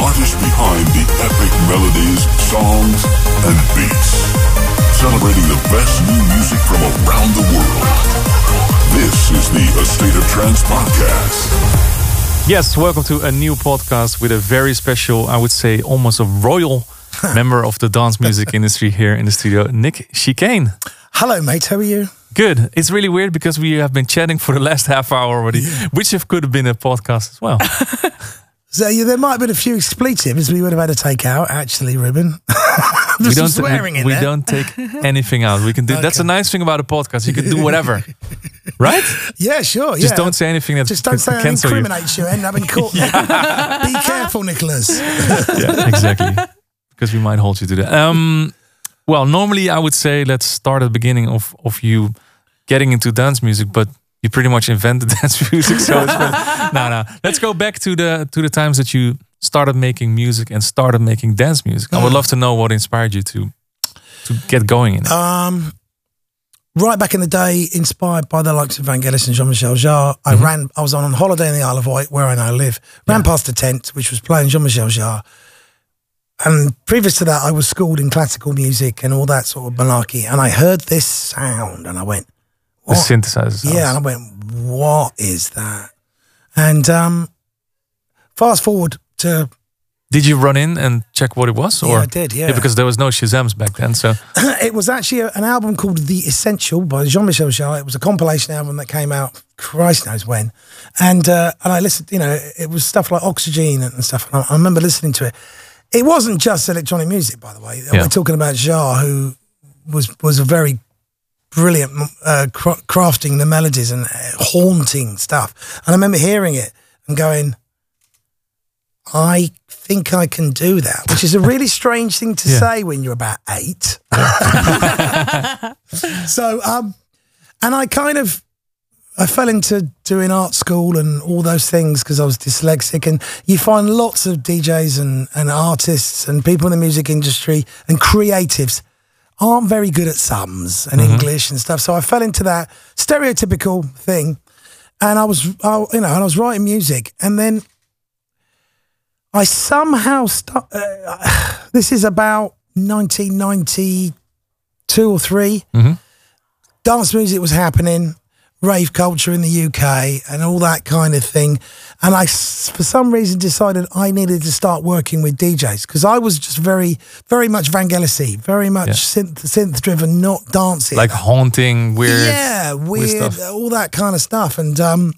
artists behind the epic melodies, songs, and beats. Celebrating the best new music from around the world. This is the A State of Trance podcast. Yes, welcome to a new podcast with a very special, I would say almost a royal member of the dance music industry here in the studio, Nick Chicane. Hello, mate. How are you? Good. It's really weird because we have been chatting for the last half hour already, which have could have been a podcast as well. So yeah, there might have been a few expletives we would have had to take out, actually, Ruben. There's we don't swearing we, in we there. don't take anything out. We can do that's a nice thing about a podcast. You can do whatever. right? Yeah, sure. Just yeah. don't say anything that Just don't say cancel you. incriminates you. and have been caught. Be careful, Nicholas. yeah, exactly. Because we might hold you to that. Um, well, normally I would say let's start at the beginning of of you getting into dance music, but you pretty much invented dance music. So it's been, no, no. Let's go back to the to the times that you started making music and started making dance music. I would love to know what inspired you to to get going in it. Um, right back in the day, inspired by the likes of Van Vangelis and Jean-Michel Jarre, I Mm-hmm. ran. I was on holiday in the Isle of Wight, where I now live. Ran past the tent, which was playing Jean-Michel Jarre. And previous to that, I was schooled in classical music and all that sort of malarkey. And I heard this sound, and I went, the "What synthesizer. sounds. Yeah, and I went, what is that? And um, fast forward to, Did you run in and check what it was? Yeah, Or I did, yeah. because there was no Shazams back then. So it was actually an album called The Essential by Jean Michel Jarre. It was a compilation album that came out, Christ knows when. And uh, and I listened, you know, it was stuff like Oxygen and stuff. And I, I remember listening to it. It wasn't just electronic music, by the way. Yeah. We're talking about Jarre, who was was a very brilliant uh, cra- crafting the melodies and uh, haunting stuff. And I remember hearing it and going, I think I can do that, which is a really strange thing to Yeah. say when you're about eight. so, um, and I kind of, I fell into doing art school and all those things because I was dyslexic. And you find lots of DJs and, and artists and people in the music industry and creatives aren't very good at sums and English and stuff. So I fell into that stereotypical thing. And I was, I, you know, and I was writing music. And then I somehow, st- uh, this is about 1992 or 3 Dance music was happening, rave culture in the UK, and all that kind of thing. And I, for some reason, decided I needed to start working with DJs because I was just very, very much Vangelis very much Yeah. synth, synth driven, not dancing. like haunting, weird. Yeah, weird, stuff. all that kind of stuff. And um,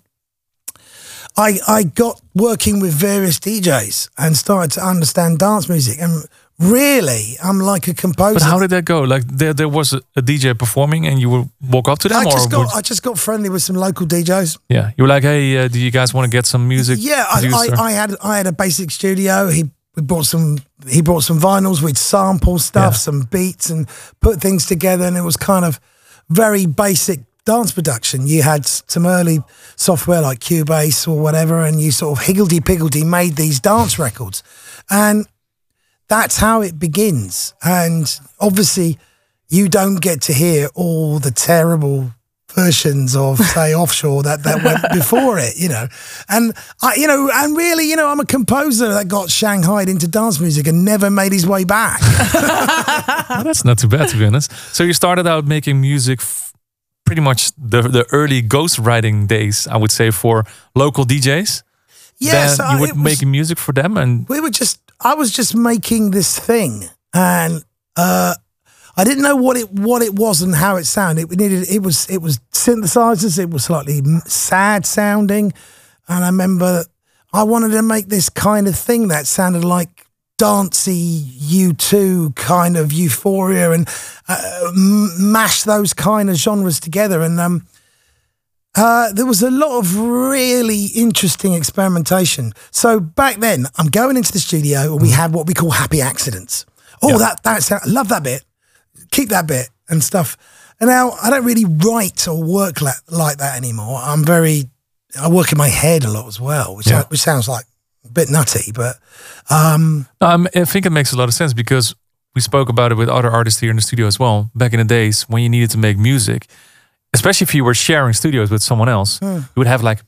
I I got working with various DJs and started to understand dance music. And really, I'm like a composer. But how did that go? Like there, there was a, a DJ performing, and you would walk up to them, I just would- got I just got friendly with some local DJs. yeah, you were like, "Hey, uh, do you guys want to get some music?" Yeah, I, I, I had I had a basic studio. He we brought some he brought some vinyls. We'd sample stuff, Yeah. some beats, and put things together. And it was kind of very basic dance production. You had some early software like Cubase or whatever, and you sort of higgledy piggledy made these dance records, and that's how it begins. And obviously, you don't get to hear all the terrible versions of say offshore that that went before it you know and i you know and really you know i'm a composer that got shanghaied into dance music and never made his way back Oh, that's not too bad, to be honest. So you started out making music, f- pretty much the the early ghostwriting days, I would say, for local DJs. yes then I- you would it was- make music for them, and we were just i was just making this thing and uh I didn't know what it what it was and how it sounded. It needed it was it was synthesizers. It was slightly sad sounding, and I remember I wanted to make this kind of thing that sounded like dancey U2 kind of euphoria and uh, mash those kind of genres together. And um, uh, there was a lot of really interesting experimentation. So back then, I'm going into the studio and we had what we call happy accidents. Oh, Yeah. that that's I love that bit. Keep that bit and stuff. And now I don't really write or work like, like that anymore. I'm very I work in my head a lot as well, which Yeah. which sounds like a bit nutty, but um, um, I think it makes a lot of sense because we spoke about it with other artists here in the studio as well. Back in the days when you needed to make music, especially if you were sharing studios with someone else, Hmm. you would have like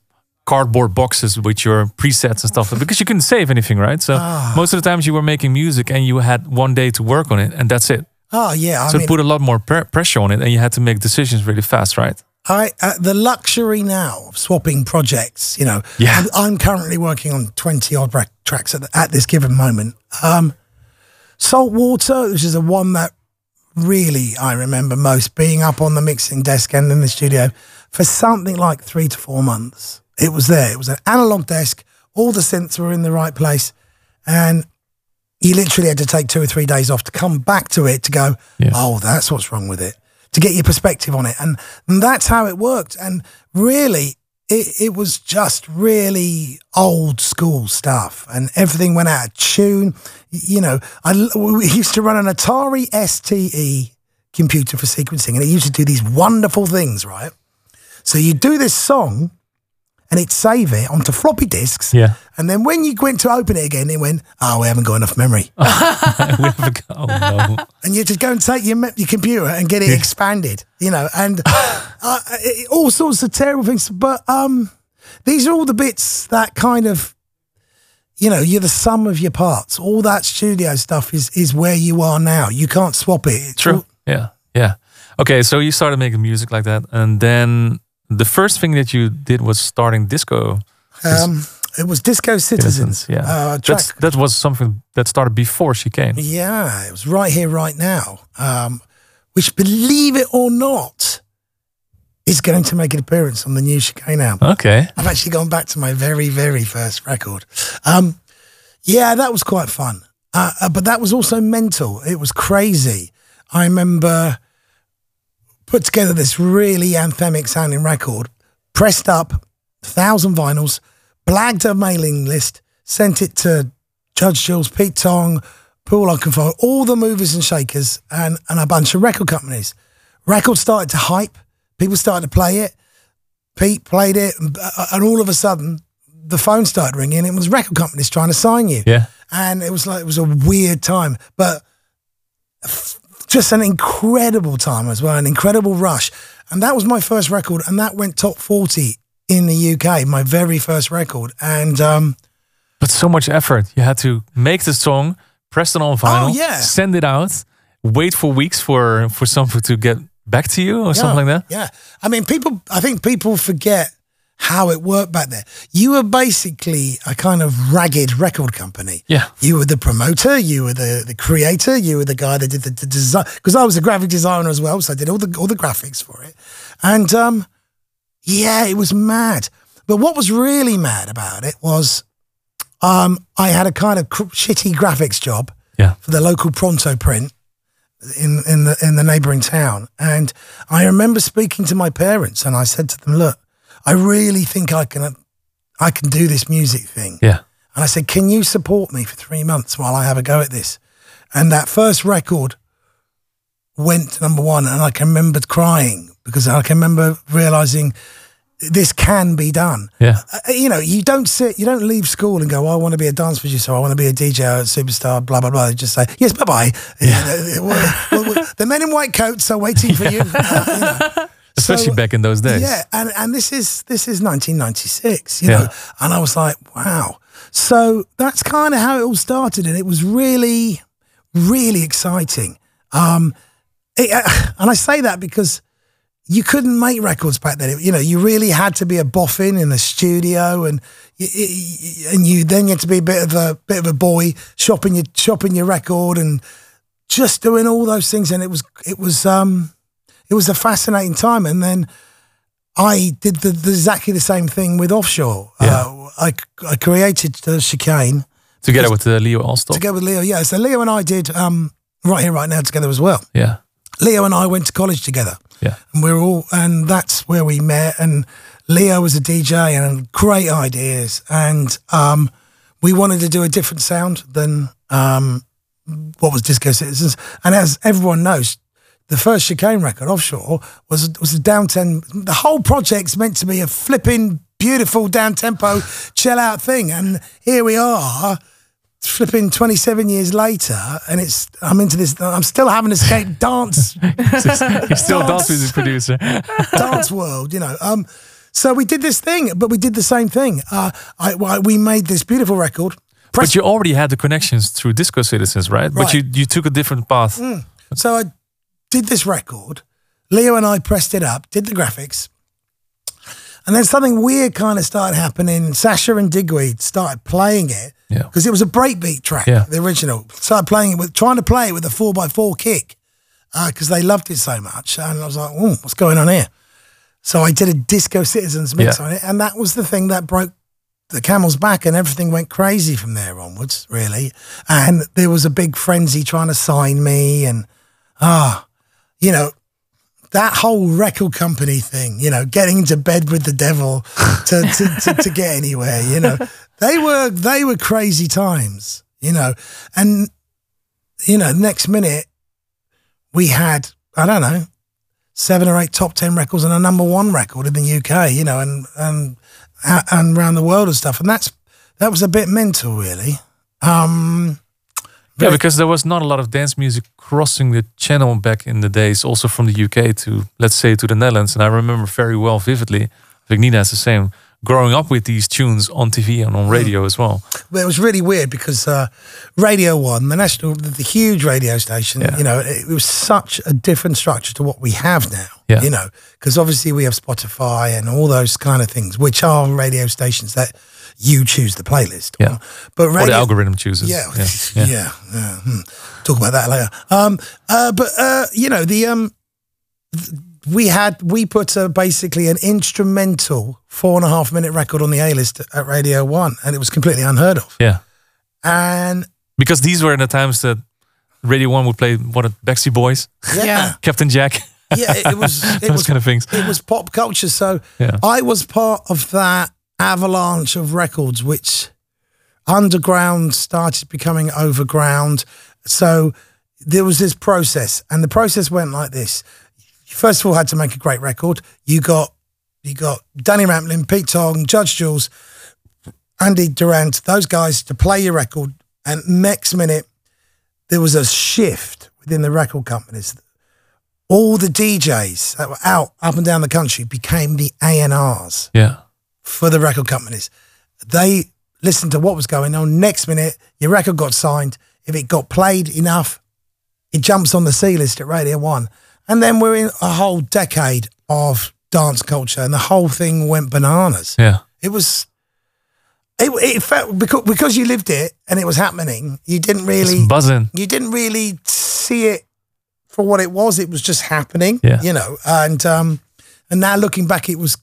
cardboard boxes with your presets and stuff because you couldn't save anything, right? So Ah. most of the times you were making music and you had one day to work on it and that's it. Oh yeah, I so mean, it put a lot more pre- pressure on it and you had to make decisions really fast, right? I uh, the luxury now of swapping projects. You know, Yeah. I'm, I'm currently working on twenty odd rec- tracks at, the, at this given moment. Um, Saltwater, which is the one that really I remember most, being up on the mixing desk and in the studio for something like three to four months. It was there. It was an analog desk. All the synths were in the right place, and you literally had to take two or three days off to come back to it to go, Yeah. oh, that's what's wrong with it, to get your perspective on it. And, and that's how it worked. And really, it, it was just really old school stuff and everything went out of tune. You know, I, we used to run an Atari STE computer for sequencing and it used to do these wonderful things, right? So you do this song and it'd save it onto floppy disks. Yeah. And then when you went to open it again, it went, oh, we haven't got enough memory. we have a go. Oh, no. and you just go and take your, your computer and get it expanded, you know, and uh, it- all sorts of terrible things. But um, these are all the bits that kind of, you know, you're the sum of your parts. All that studio stuff is is where you are now. You can't swap it. It's True. all- Yeah. Yeah. Okay. So you started making music like that. And then the first thing that you did was starting disco. um, it was Disco Citizens. Yeah. Uh. That's, that was something that started before Chicane. Yeah, it was right here, right now. Um, which, believe it or not, is going to make an appearance on the new Chicane album. Okay. I've actually gone back to my very, very first record. Um, yeah, that was quite fun. Uh, uh, but that was also mental. It was crazy. I remember put together this really anthemic sounding record, pressed up, thousand vinyls, blagged a mailing list, sent it to Judge Jules, Pete Tong, Paul Oakenfold, all the movers and shakers, and, and a bunch of record companies. Records started to hype. People started to play it. Pete played it, and, uh, and all of a sudden, the phone started ringing. It was record companies trying to sign you, Yeah. and it was like it was a weird time, but f- just an incredible time as well, an incredible rush. And that was my first record, and that went top forty in the UK, my very first record. And um, But so much effort. You had to make the song, press it on vinyl, Oh, yeah. send it out, wait for weeks for for something to get back to you or something like that. Yeah. I mean, people, I think people forget how it worked back there. You were basically a kind of ragged record company. Yeah. You were the promoter, you were the, the creator, you were the guy that did the, the design. Because I was a graphic designer as well, so I did all the all the graphics for it. And um, yeah, it was mad. But what was really mad about it was um, I had a kind of cr- shitty graphics job Yeah. for the local pronto print in in the in the neighboring town. And i remember speaking to my parents and i said to them look i really think i can i can do this music thing. Yeah. and i said can you support me for 3 months while i have a go at this? And that first record went to number 1 and i can remember crying because i can remember realizing this can be done Yeah. uh, you know, you don't sit, you don't leave school and go, I want to be a dance producer, I want to be a DJ, a superstar, blah, blah, blah. You just say, yes, bye bye. Yeah. the men in white coats are waiting for you. Uh, you know. Especially So, back in those days. Yeah, and, and this is this is 1996, you Yeah. know, and I was like, wow. So that's kind of how it all started, and it was really, really exciting. Um, it, uh, and I say that because you couldn't make records back then. You know, you really had to be a boffin in the studio, and y- y- and you then you had to be a bit of a bit of a boy shopping your shopping your record and just doing all those things. And it was it was um it was a fascinating time. And then I did the, the exactly the same thing with offshore. Uh, I I created the chicane Together with uh, Leo Elstob. together with Leo. Yeah, so Leo and I did um right here right now together as well. Yeah. Leo and I went to college together. Yeah. and we are all and that's where we met and leo was a dj and great ideas and um, we wanted to do a different sound than um, what was disco citizens and as everyone knows the first chicane record offshore was was a down ten the whole project's meant to be a flipping beautiful down tempo chill out thing and here we are flipping 27 years later and it's i'm into this i'm still having escaped dance He's still Dance. music producer. dance world, you know. Um, So we did this thing, but we did the same thing. Uh, I, I, we made this beautiful record. But you already had the connections through Disco Citizens, right? But you you took a different path. So I did this record. Leo and I pressed it up, did the graphics. And then something weird kind of started happening. Sasha and Digweed started playing it Yeah. because it was a breakbeat track, Yeah. the original. Started playing it with, trying to play it with a four by four kick because they loved it so much. And I was like, oh, what's going on here? So I did a Disco Citizens mix Yeah. on it. And that was the thing that broke the camel's back and everything went crazy from there onwards, really. And there was a big frenzy trying to sign me and, ah, you know, that whole record company thing, you know, getting into bed with the devil to, to, to, to get anywhere, you know, they were, they were crazy times, you know, and, you know, next minute we had, I don't know, seven or eight top 10 records and a number one record in the UK, you know, and, and, and around the world and stuff. And that's, that was a bit mental, really. Um, Yeah, because there was not a lot of dance music crossing the channel back in the days, also from the UK to, let's say, to the Netherlands. And I remember very well, vividly, I think Nina has the same, growing up with these tunes on TV and on radio as well. Well, it was really weird because uh, Radio One, the national, the, huge radio station, Yeah. you know, it, it was such a different structure to what we have now. Yeah. You know, because obviously we have Spotify and all those kind of things, which are radio stations that you choose the playlist. Yeah. But Or the radio, algorithm chooses. yeah, yeah. yeah, yeah, hmm. Talk about that later. Um, uh, but uh, you know, the um, th- we had we put uh, basically an instrumental four and a half minute record on the A list at Radio One, and it was completely unheard of. yeah. And Because these were in the times that Radio 1 would play, what, Backstreet Boys, yeah, Yeah. Captain Jack, yeah, it, it was it those was kind of things. it was pop culture. So Yeah. I was part of that avalanche of records, which underground started becoming overground. So there was this process, and the process went like this: you first of all had to make a great record. You got you got Danny Rampling, Pete Tong, Judge Jules, Andy Durant, those guys to play your record, and next minute there was a shift within the record companies all the DJs that were out up and down the country became the A&Rs Yeah. for the record companies. They listened to what was going on. Next minute, your record got signed. If it got played enough, it jumps on the C list at Radio 1. And then we're in a whole decade of dance culture and the whole thing went bananas. Yeah. It was... It, it felt because because you lived it and it was happening. You didn't really It's buzzing. you didn't really see it for what it was. It was just happening, Yeah. you know. And um, and now looking back, it was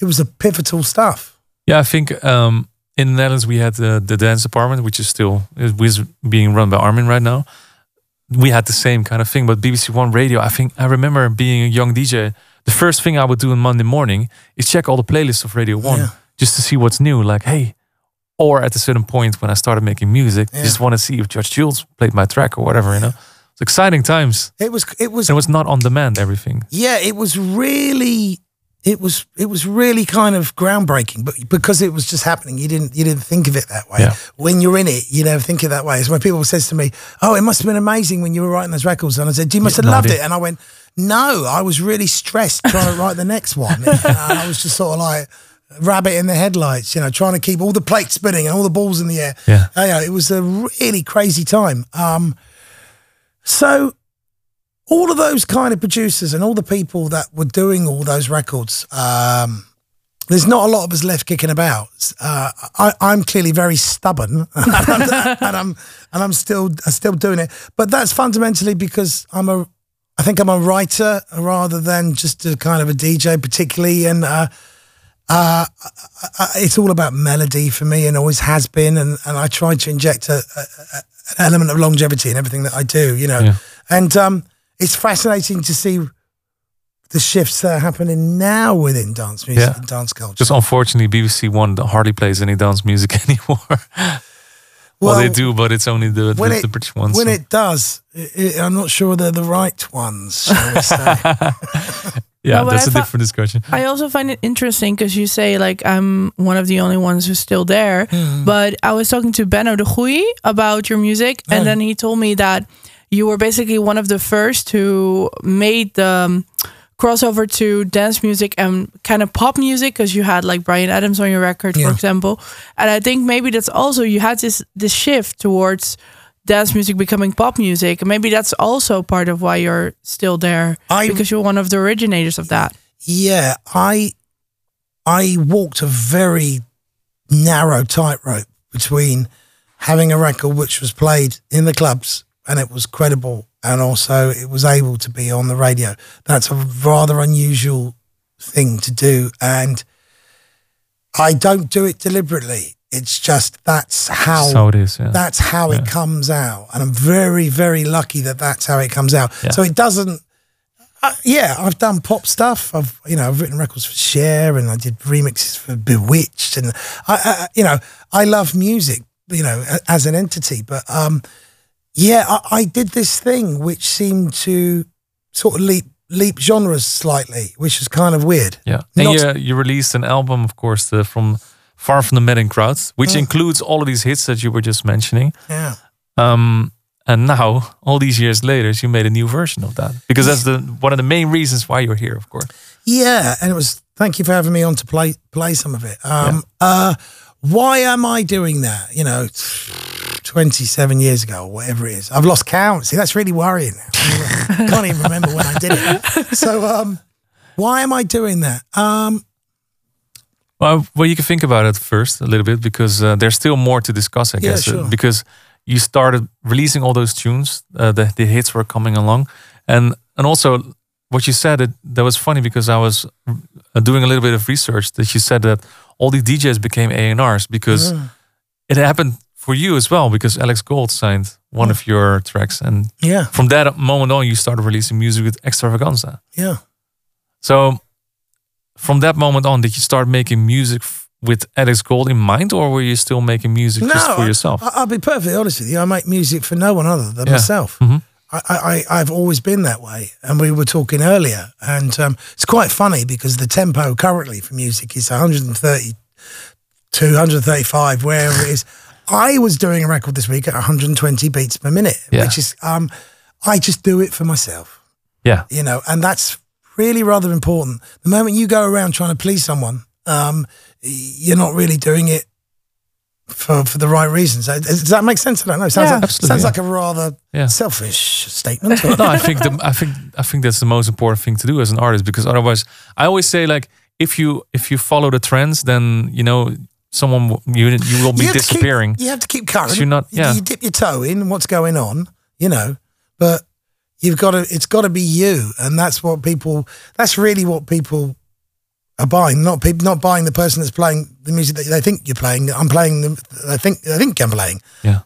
it was a pivotal stuff. Yeah, I think um, in the Netherlands we had the, the dance department, which is still is being run by Armin right now. We had the same kind of thing, but BBC One Radio. I think I remember being a young DJ. The first thing I would do on Monday morning is check all the playlists of Radio One Yeah. just to see what's new. Like, hey, or at a certain point when I started making music, just want to see if Judge Jules played my track or whatever. You know, it's exciting times. It was it was And it was not on demand. Everything. yeah, it was really it was it was really kind of groundbreaking, but because it was just happening, you didn't you didn't think of it that way. Yeah. When you're in it, you never think it that way. It's when people says to me, "Oh, it must have been amazing when you were writing those records," and I said, "You must have no loved it," and I went, "No, I was really stressed trying to write the next one. And I was just sort of like." Rabbit in the headlights, you know, trying to keep all the plates spinning and all the balls in the air. Yeah. Uh, yeah, it was a really crazy time. Um, so all of those kind of producers and all the people that were doing all those records, um, there's not a lot of us left kicking about. Uh, I, I'm clearly very stubborn, and I'm, and I'm and I'm still still doing it. But that's fundamentally because I'm a, I think I'm a writer rather than just a kind of a DJ, particularly. And uh, uh, it's all about melody for me, and always has been. And, and I try to inject a, a, a, an element of longevity in everything that I do. You know, Yeah. and um, it's fascinating to see the shifts that are happening now within dance music Yeah. and dance culture. Just unfortunately, BBC One hardly plays any dance music anymore. well, they do, but it's only the, the, it, the British ones. When so- it does, it, it, I'm not sure they're the right ones. Shall we say? yeah, No, that's I a thought- different discussion. I also find it interesting because you say like I'm one of the only ones who's still there. Hmm. But I was talking to Benno de Goeij about your music, and Oh. then he told me that you were basically one of the first who made the um, crossover to dance music and kind of pop music because you had like Bryan Adams on your record, Yeah. for example. And I think maybe that's also you had this this shift towards dance music becoming pop music, and maybe that's also part of why you're still there I- because you're one of the originators of that. Yeah, I I walked a very narrow tightrope between having a record which was played in the clubs and it was credible and also it was able to be on the radio. That's a rather unusual thing to do and I don't do it deliberately. It's just that's how So it is. Yeah. that's how it comes out and i'm very very lucky that that's how it comes out Yeah. so it doesn't uh, yeah i've done pop stuff i've you know i've written records for Cher and i did remixes for bewitched and i, I you know i love music you know as an entity but um yeah, I, I did this thing which seemed to sort of leap leap genres slightly, which is kind of weird. Yeah, and Not, you, uh, you released an album, of course, from Far from the Maddening Crowds, which hmm. includes all of these hits that you were just mentioning. Yeah. Um, and now, all these years later, you made a new version of that because that's the one of the main reasons why you're here, of course. Yeah, and it was thank you for having me on to play play some of it. Um, yeah. uh, why am I doing that? You know. 27 years ago, or whatever it is. I've lost count. See, that's really worrying. I can't even remember when I did it. So, um, why am I doing that? Um, well, well, you can think about it first a little bit because uh, there's still more to discuss, I yeah, guess. Uh, sure. Because you started releasing all those tunes, uh, the, the hits were coming along. And, and also, what you said, it, that was funny because I was uh, doing a little bit of research that you said that all the DJs became A&Rs because. Mm. It happened for you as well because Alex Gold signed one of your tracks and yeah, from that moment on you started releasing music with Xtravaganza. yeah. So from that moment on, did you start making music f- with Alex Gold in mind, or were you still making music just for yourself? I, will be perfectly honest with you. I make music for no one other than Yeah. myself. Mhm. I, I, I've always been that way. And we were talking earlier, and um, it's quite funny because the tempo currently for music is 130 to 135, wherever it is. I was doing a record this week at 120 beats per minute, Yeah. which is, um, I just do it for myself yeah, you know, and that's really rather important. The moment you go around trying to please someone, um, you're not really doing it for for the right reasons. Uh, Does that make sense? I don't know. Sounds Yeah. like, Absolutely, sounds yeah. like a rather Yeah. selfish statement. no, I think the, I think I think that's the most important thing to do as an artist because otherwise, I always say like if you if you follow the trends, then you know someone you you will be You have to keep- disappearing. you have to keep current. you're not- yeah. You, dip your toe in what's going on, you know, but you've got to. It's got to be you, and that's what people. That's really what people are buying. Not people. Not buying the person that's playing the music that they think you're playing. I'm playing the. I think. I think I'm playing. Yeah,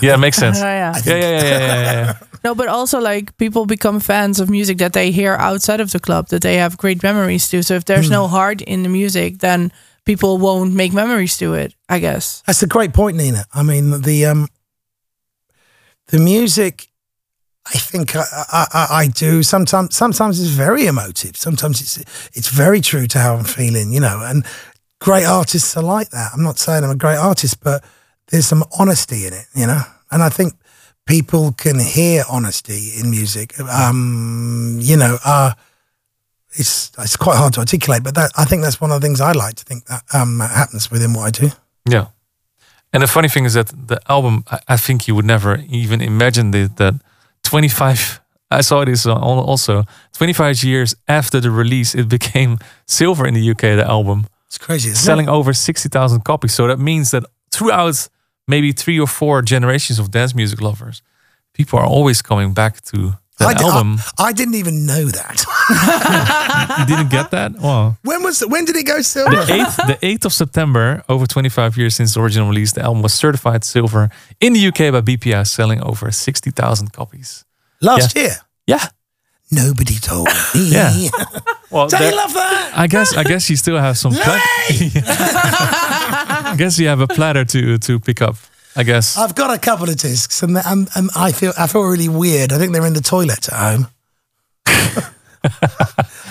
yeah, it makes sense. Yeah, yeah. Yeah, yeah, yeah, yeah, yeah, yeah. No, but also like people become fans of music that they hear outside of the club that they have great memories to. So if there's hmm. no heart in the music, then people won't make memories to it. I guess. That's a great point, Nina. I mean, the um, the music. I think I, I, I- do. Sometimes, sometimes it's very emotive. Sometimes it's it's very true to how I'm feeling. You know, and great artists are like that. I'm not saying I'm a great artist, but there's some honesty in it. You know, and I think people can hear honesty in music. Um, you know, uh, it's it's quite hard to articulate, but that I think that's one of the things I like to think that um, happens within what I do. Yeah. And the funny thing is that the album, I, I think you would never even imagine it, that 25, I saw this also, 25 years after the release, it became silver in the UK, the album, It's crazy. Isn't selling It? over 60,000 copies. So that means that throughout maybe three or four generations of dance music lovers, people are always coming back to I, di- album. I, I didn't even know that. you didn't get that? Wow. when was when did it go silver? The 8th, the 8th of September, over 25 years since the original release, the album was certified silver in the UK by BPI, selling over 60,000 copies. Last year. Yeah. Nobody told me. Yeah. Well, Don't that- you love that? I guess I guess you still have some. Pla- I guess you have a platter to to pick up. I guess. I've got a couple of discs, and, and, and I feel I feel really weird. I think they're in the toilet at home.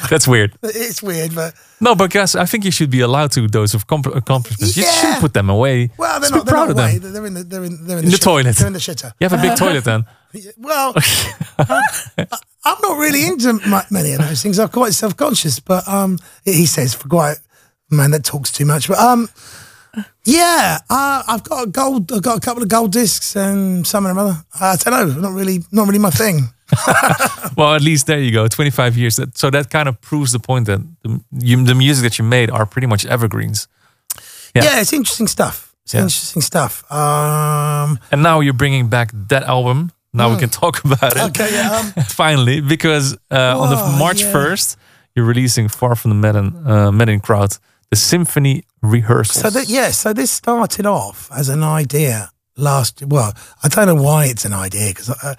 That's weird. It's weird, but No, but guess I think you should be allowed to those of comp- accomplishments. You shouldn't put them away. well, they're Just not. They're proud not of away. them. They're in the they're in they're in, In the shit- toilet. They're in the shitter. You have a big toilet then. Well, I'm not really into mu- many of those things. I'm quite self conscious, but um, he says for quite a man that talks too much. But um, yeah, uh, I've got a gold. I've got a couple of gold discs and some and other. I don't know. Not really. Not really my thing. Well, at least there you go. 25 years. That, so that kind of proves the point that the, you, the music that you made are pretty much evergreens. Yeah. Yeah, it's interesting stuff. It's Yeah. interesting stuff. Um, And now you're bringing back that album. Now we can talk about it. Hmm. okay, yeah. Um, Finally, because uh, on the Whoa, March yeah. 1st, you're releasing Far From the Madden, uh, Madden Crowd, the Symphony Rehearsals. So that yeah, so this started off as an idea last. Well, I don't know why it's an idea because uh,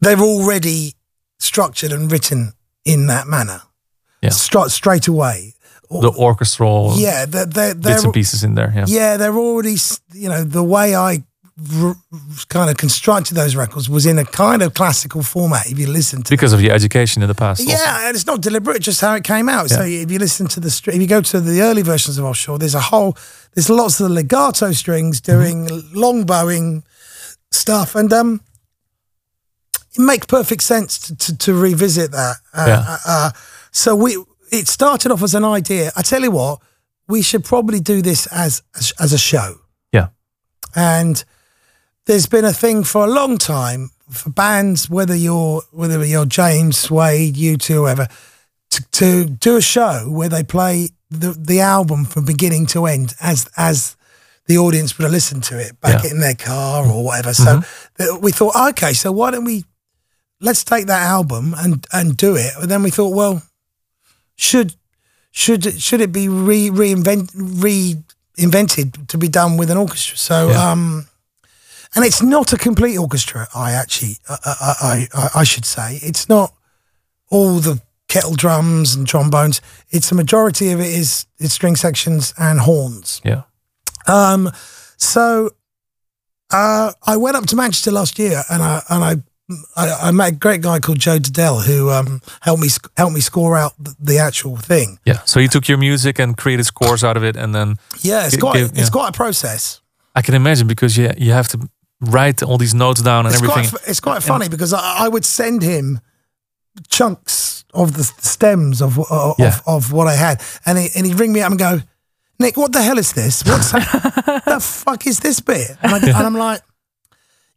they're already structured and written in that manner. Yeah. Stra- straight away. the orchestral Yeah, they're, they're, they're bits and pieces in there. Yeah. yeah, they're already. You know, the way I kind of constructed those records was in a kind of classical format. If you listen to Because of your education in the past. also. yeah, and it's not deliberate, just how it came out. So if you listen to the string, if you go to the early versions of Offshore, there's a whole, there's lots of the legato strings doing Mm-hmm. long bowing stuff, and um, it makes perfect sense to, to, to revisit that. Uh, Yeah. uh, uh, so we, it started off as an idea. I tell you what, we should probably do this as as, as a show. Yeah. And there's been a thing for a long time for bands, whether you're whether you're James, Suede, U2, whoever, to, to do a show where they play the the album from beginning to end as as the audience would have listened to it back Yeah. in their car or whatever. So th- we thought, okay, so why don't we let's take that album and and do it? And then we thought, well, should should it- should it be re reinvent reinvented to be done with an orchestra? So Yeah. um and it's not a complete orchestra. I actually, I, I, I, I should say, it's not all the kettle drums and trombones. It's a majority of it is is string sections and horns. Yeah. Um, so uh, I went up to Manchester last year, and I and I. I, I met a great guy called Joe Dedell who um, helped me helped me score out the, the actual thing. Yeah. So you took your music and created scores out of it, and then Yeah, it's quite give- it's yeah. quite a process. I can imagine because you you have to write all these notes down and It's everything. quite it's quite funny because I, I would send him chunks of the stems of of, Yeah. of what I had, and he and he'd ring me up and go, Nick, what the hell is this? What's the fuck is this bit? And, I, and I'm like,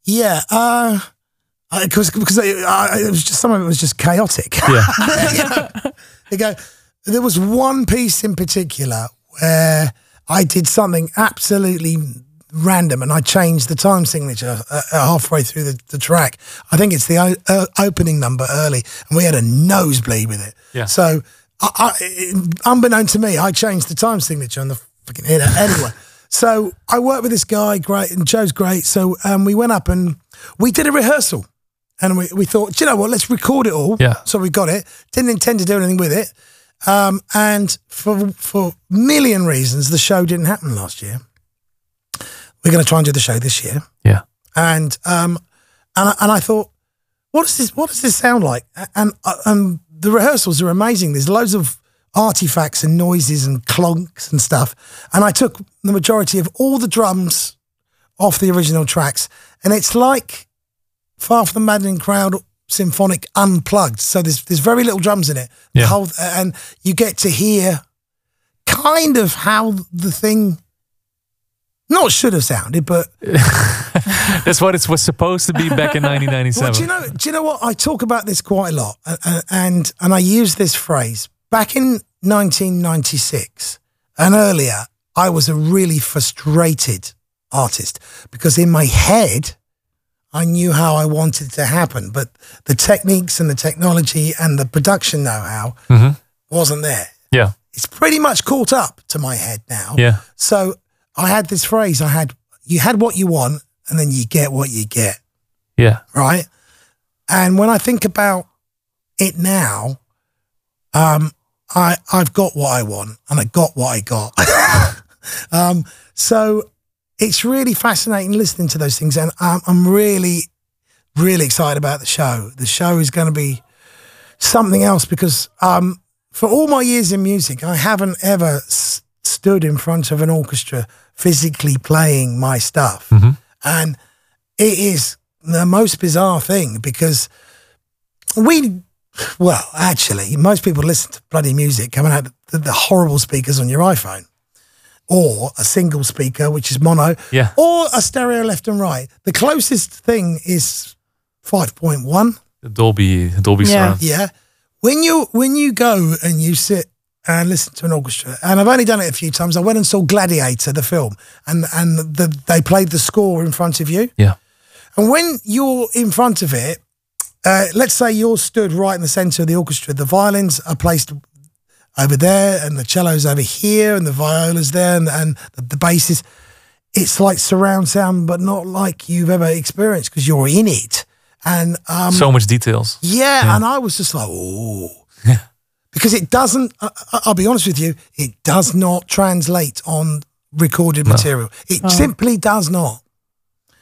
yeah, uh, because because I, I, it was just some of it was just chaotic. yeah. They go, there was one piece in particular where I did something absolutely random and I changed the time signature uh, uh, halfway through the, the track. I think it's the o- uh, opening number early and we had a nosebleed with it. Yeah. So, I, I, unbeknown to me, I changed the time signature on the fucking header. Anyway, so I worked with this guy, great, and Joe's great. So um, we went up and we did a rehearsal. And we, we thought, do you know what? Let's record it all. Yeah. So we got it. Didn't intend to do anything with it. Um, and for for million reasons, the show didn't happen last year. We're going to try and do the show this year. Yeah. And um, and I, and I thought, what does this what does this sound like? And uh, and the rehearsals are amazing. There's loads of artifacts and noises and clonks and stuff. And I took the majority of all the drums off the original tracks, and it's like Far from the Maddening Crowd symphonic unplugged. So there's there's very little drums in it. The Yeah. whole and you get to hear kind of how the thing not should have sounded, but That's what it was supposed to be back in 1997. Well, do you know? Do you know what? I talk about this quite a lot, uh, uh, and and I use this phrase back in 1996 and earlier. I was a really frustrated artist because in my head, I knew how I wanted it to happen, but the techniques and the technology and the production know-how Mhm. wasn't there. Yeah. It's pretty much caught up to my head now. Yeah. So I had this phrase. I had you had what you want, and then you get what you get Yeah. right? And when I think about it now, um, I I've got what I want, and I got what I got. um, so it's really fascinating listening to those things, and I'm, I'm really, really excited about the show. The show is going to be something else because um, for all my years in music, I haven't ever s- stood in front of an orchestra physically playing my stuff, mm-hmm. and it is the most bizarre thing because we, well, actually, most people listen to bloody music coming out the, the horrible speakers on your iPhone, or a single speaker which is mono, Yeah. or a stereo left and right. The closest thing is five point one. The Dolby Dolby Yeah. surround. Yeah. When you when you go and you sit and listen to an orchestra, and I've only done it a few times. I went and saw Gladiator, the film, and and the, they played the score in front of you. Yeah. And when you're in front of it, uh, let's say you're stood right in the center of the orchestra. The violins are placed over there, and the cello's over here, and the viola's there, and, and the, the bass is. It's like surround sound, but not like you've ever experienced because you're in it. And um, so much details. yeah, and I was just like, oh. Because it doesn't, I, I- I'll be honest with you, it does not translate on recorded material. It simply does not.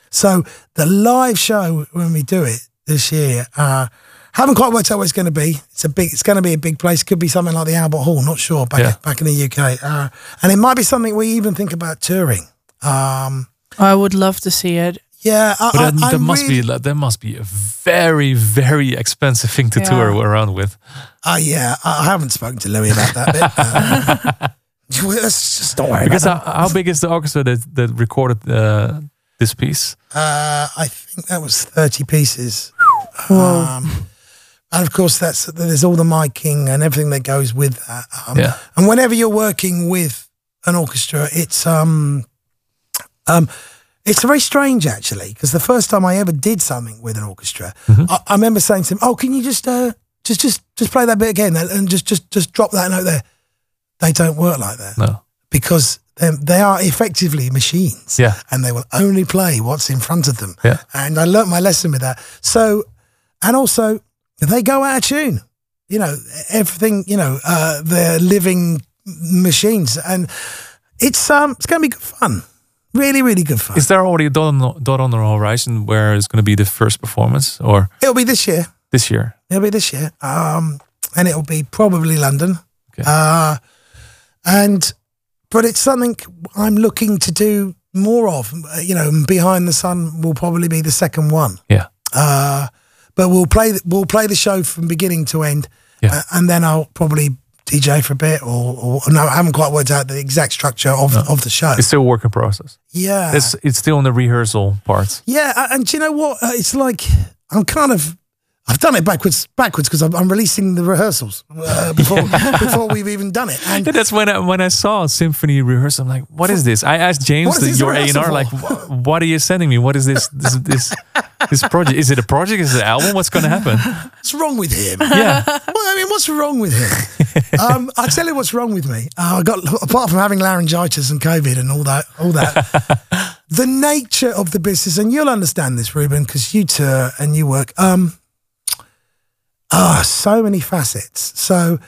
So the live show, when we do it this year, uh, haven't quite worked out what it's going to be. It's a big. It's going to be a big place. Could be something like the Albert Hall. Not sure. Back Yeah. back in the UK, uh, and it might be something we even think about touring. Um, I would love to see it. Yeah, I, But I, that, I that must really- be like, that must be a very very expensive thing to Yeah. tour around with. Uh, yeah, I I haven't spoken to Louis about that bit. Uh, let's just don't worry Because about how, how big is the orchestra that that recorded uh, this piece? Uh, I think that was 30 pieces. Um, and of course, that's there's all the miking and everything that goes with that. Um, Yeah. And whenever you're working with an orchestra, it's um, um, it's very strange actually because the first time I ever did something with an orchestra, I, I remember saying to him, "Oh, can you just uh, just just just play that bit again and just just just drop that note there." They don't work like that No. because they they are effectively machines. Yeah. and they will only play what's in front of them. Yeah. and I learnt my lesson with that. So, and also they go out of tune. You know, everything. You know, uh, they're living machines, and it's um it's going to be good fun. Really, really good fun. Is there already a dot on the, dot on the horizon where it's going to be the first performance or It'll be this year. this year? It'll be this year. Um, and it'll be probably London. Okay. Uh, and, but it's something I'm looking to do more of. You know, Behind the Sun will probably be the second one. Yeah. Uh, but we'll play we'll play the show from beginning to end, Yeah. uh, and then I'll probably DJ for a bit, or, or no, I haven't quite worked out the exact structure of of the show. It's still a work in process. yeah, It's it's still in the rehearsal part. yeah, and do you know what? Uh, it's like I'm kind of. I've done it backwards, backwards because I'm, I'm releasing the rehearsals uh, before before we've even done it. And Yeah, that's when I, when I saw symphony rehearsal. I'm like, what is this? I asked James, the, your A and R, like, what are you sending me? What is this this this, this project? Is it a project? Is it an album? What's going to happen? what's wrong with him? Yeah, Well, I mean, what's wrong with him? um, I'll tell you what's wrong with me. Uh, I got apart from having laryngitis and COVID and all that, all that. the nature of the business, and you'll understand this, Ruben, because you tour and you work. Um, ah, so many facets. So,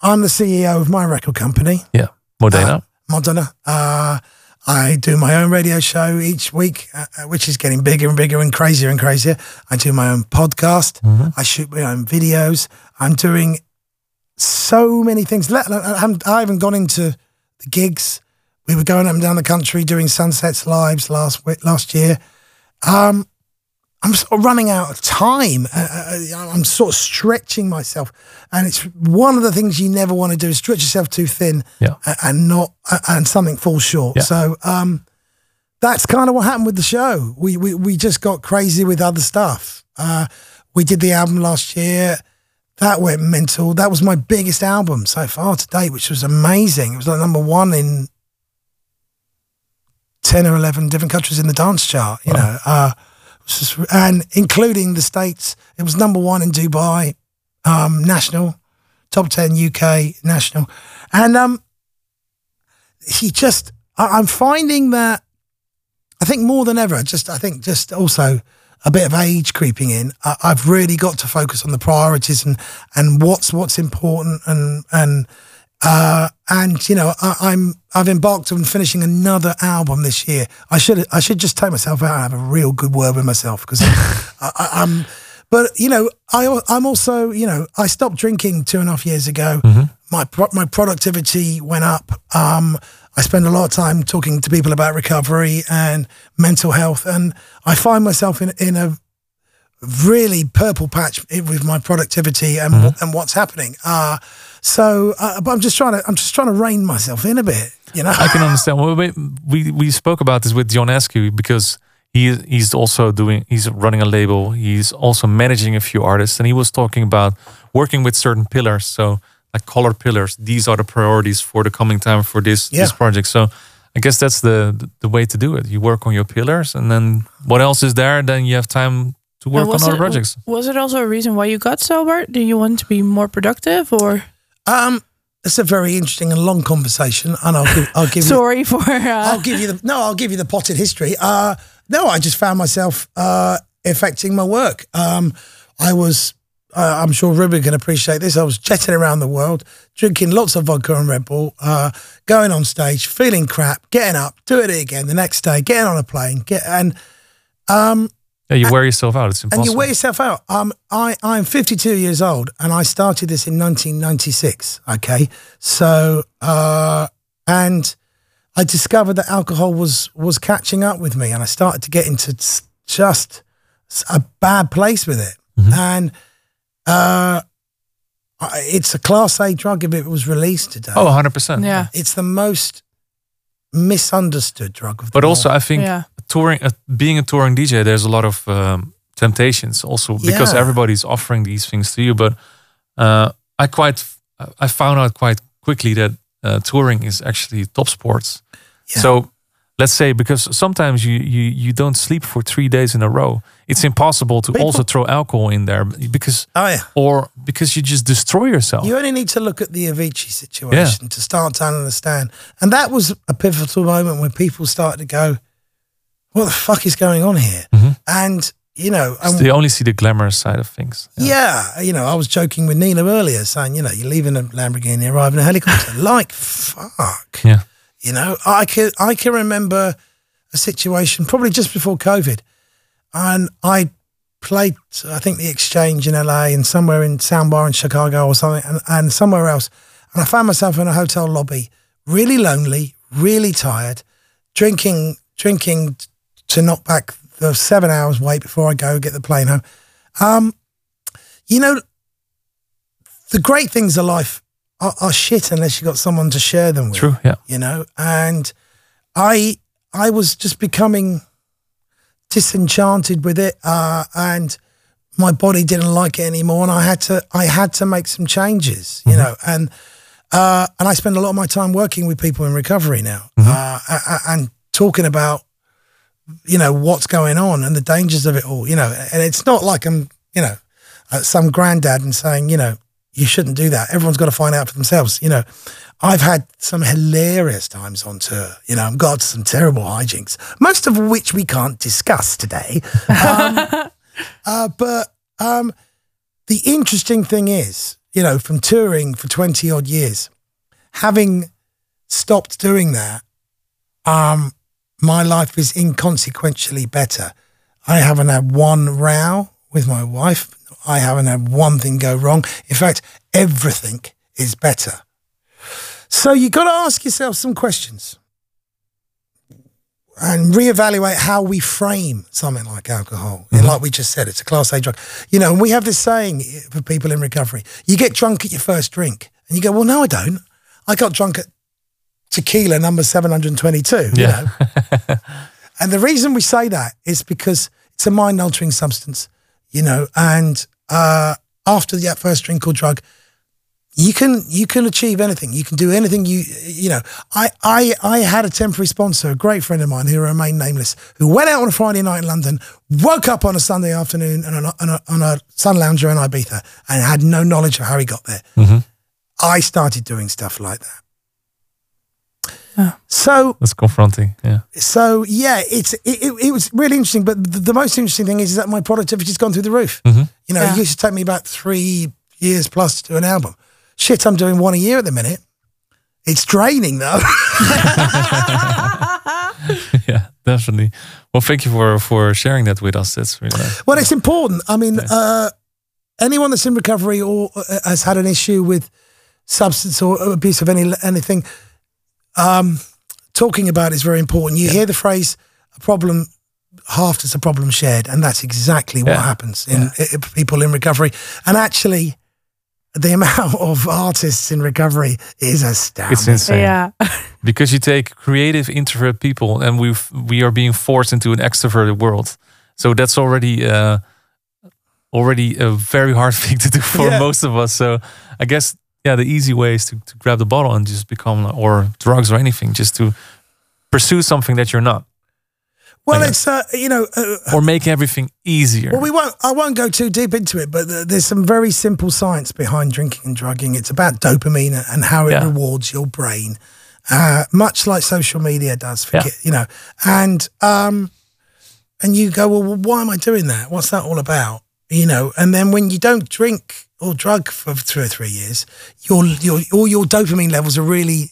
I'm the CEO of my record company. yeah. Modena. Madonna. Uh, I do my own radio show each week, uh, uh, which is getting bigger and bigger and crazier and crazier. I do my own podcast. I shoot my own videos. I'm doing so many things. Let, I haven't, I haven't gone into the gigs. We were going up and down the country doing sunsets lives last last year. Um, I'm sort of running out of time. Uh, uh, I'm sort of stretching myself, and it's one of the things you never want to do is stretch yourself too thin, Yeah. and not uh, and something falls short. Yeah. So um, that's kind of what happened with the show. We we we just got crazy with other stuff. Uh, we did the album last year. That went mental. That was my biggest album so far to date, which was amazing. It was like number one in ten or eleven different countries in the dance chart. You know, uh, and including the states. It was number one in Dubai, um, national, top ten UK national, and um, he just. I, I'm finding that. I think more than ever, just I think just also a bit of age creeping in. I, I've really got to focus on the priorities and and what's what's important and and uh, and you know I, I'm I've embarked on finishing another album this year. I should I should just take myself out and have a real good word with myself because I'm. But you know, I I'm also you know I stopped drinking two and a half years ago. My pro- my productivity went up. Um, I spend a lot of time talking to people about recovery and mental health, and I find myself in in a really purple patch with my productivity and Mm-hmm. and what's happening. Uh, so, uh, but I'm just trying to I'm just trying to rein myself in a bit. You know, I can understand. Well, we, we we spoke about this with John Askew because he he's also doing he's running a label. He's also managing a few artists, and he was talking about working with certain pillars. So like color pillars. These are the priorities for the coming time for this this project. So I guess that's the the way to do it. You work on your pillars, and then what else is there? Then you have time to work on other it- projects. Was it also a reason why you got sober? Do you want to be more productive or um, it's a very interesting and long conversation, and I'll give I'll give you sorry for uh, I'll give you the no. I'll give you the potted history. Uh, no, I just found myself uh, affecting my work. Um, I was, uh, I'm sure Ruben can appreciate this. I was jetting around the world, drinking lots of vodka and Red Bull, uh, going on stage, feeling crap, getting up, doing it again the next day, getting on a plane, get and Yeah, you wear yourself out. It's impossible. and you wear yourself out. Um, I I'm 52 years old, and I started this in 1996. Okay, so uh, and I discovered that alcohol was was catching up with me, and I started to get into just a bad place with it. And uh, it's a class A drug if it was released today. oh, 100 percent. yeah. It's the most misunderstood drug of the But also, I think Yeah. Touring, uh, being a touring DJ, there's a lot of um, temptations. Also, because Yeah. everybody's offering these things to you. But uh, I quite, I found out quite quickly that uh, touring is actually top sports. Yeah. So let's say because sometimes you you you don't sleep for three days in a row. It's impossible to People- also throw alcohol in there because oh yeah. or because you just destroy yourself. You only need to look at the Avicii situation to start to understand. And that was a pivotal moment when people started to go, what the fuck is going on here? Mm-hmm. And, you know, they only see the glamorous side of things. yeah, you know, I was joking with Nina earlier saying, you know, you're leaving a Lamborghini, arriving in a helicopter. like, fuck. Yeah. You know, I can I can remember a situation probably just before COVID, and I played I think the Exchange in LA and somewhere in Soundbar in Chicago or something, and, and somewhere else, and I found myself in a hotel lobby, really lonely, really tired, drinking drinking to knock back the seven hours wait before I go get the plane home. Um, you know, the great things of life are, are shit unless you got someone to share them with True. Yeah. you know and i i was just becoming disenchanted with it uh and my body didn't like it anymore and i had to i had to make some changes you know and uh and i spend a lot of my time working with people in recovery now uh a- a- and talking about you know what's going on and the dangers of it all you know. And it's not like i'm you know uh, some granddad and saying you know you shouldn't do that. Everyone's got to find out for themselves you know. I've had some hilarious times on tour you know i've got some terrible hijinks most of which we can't discuss today. Um, uh, but um, the interesting thing is you know from touring for 20 odd years having stopped doing that um, my life is inconsequentially better. I haven't had one row with my wife. I haven't had one thing go wrong. In fact, everything is better. So you've got to ask yourself some questions and reevaluate how we frame something like alcohol. And mm-hmm. like we just said, it's a class A drug. You know, and we have this saying for people in recovery: you get drunk at your first drink, and you go, "Well, no, I don't. I got drunk at tequila number 722 you Yeah. know? And the reason we say that is because it's a mind altering substance you know? And uh after that first drink or drug you can you can achieve anything. You can do anything you you know? I i i had a temporary sponsor a great friend of mine who remained nameless who went out on a friday night in london woke up on a sunday afternoon on a, on a, on a sun lounger in ibiza and had no knowledge of how he got there. I started doing stuff like that so That's confronting. Yeah. so yeah, it's it, it, it was really interesting. But the, the most interesting thing is, is that my productivity's gone through the roof. You know, Yeah. it used to take me about three years plus to do an album. Shit, I'm doing one a year at the minute. It's draining though. yeah, definitely. Well, thank you for for sharing that with us. That's really nice. well, it's important. I mean, uh, anyone that's in recovery or uh, has had an issue with substance or abuse of any anything, um, talking about it is very important. You hear the phrase "a problem half is a problem shared, and that's exactly what happens in i- people in recovery. And actually, the amount of artists in recovery is astounding. It's insane. Yeah. because you take creative introvert people and we we are being forced into an extroverted world so that's already uh already a very hard thing to do for Yeah. most of us so i guess yeah the easy way is to, to grab the bottle and just become or drugs or anything just to pursue something that you're not well, it's uh, you know. Uh, or make everything easier Well, we won't. I won't go too deep into it, but there's some very simple science behind drinking and drugging. It's about dopamine and how it Yeah. rewards your brain, uh, much like social media does. For Yeah. you know, and um, and you go, well, why am I doing that? What's that all about? You know, and then when you don't drink or drug for two or three years, your your all your dopamine levels are really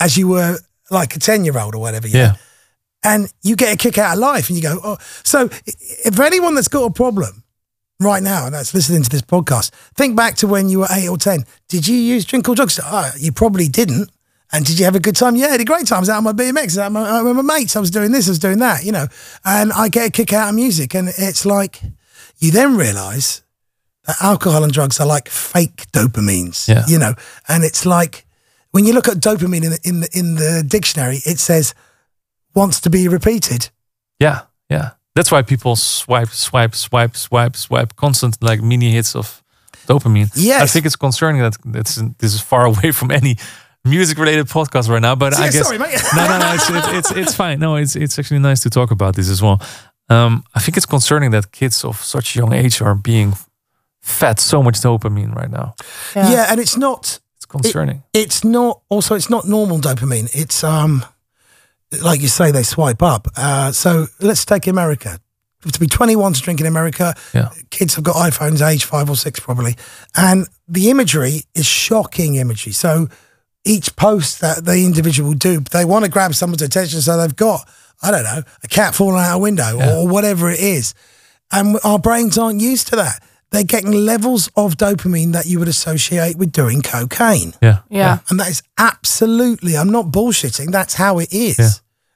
as you were like a ten year old or whatever. yeah and you get a kick out of life and you go oh so if anyone that's got a problem right now and that's listening to this podcast think back to when you were 8 or 10 did you use drink or drugs oh, you probably didn't and did you have a good time? Yeah, I had a great time. I was out on my BMX, I was out with my, with my mates. I was doing this, I was doing that, you know. And I get a kick out of music. And it's like, you then realize that alcohol and drugs are like fake dopamines, Yeah. you know. And it's like, when you look at dopamine in the, in the, in the dictionary, it says wants to be repeated. yeah yeah that's why people swipe swipe swipe swipe swipe constant like mini hits of dopamine Yes. i think it's concerning that it's this is far away from any music related podcast right now but i guess sorry, mate. no, no, no. It's, it's, it's, it's fine. No, it's, it's actually nice to talk about this as well. Um, I think it's concerning that kids of such a young age are being fed so much dopamine right now. Yeah. and it's not It's concerning. it's not also it's not normal dopamine. It's um like you say, they swipe up. Uh, so let's take America. To be 21 to drink in America, Yeah. kids have got iPhones age five or six probably. And the imagery is shocking imagery. So each post that the individual will do, they want to grab someone's attention. So they've got, I don't know, a cat falling out a window or whatever it is. And our brains aren't used to that. They're getting levels of dopamine that you would associate with doing cocaine. Yeah. Yeah. And that is absolutely, I'm not bullshitting. That's how it is. Yeah.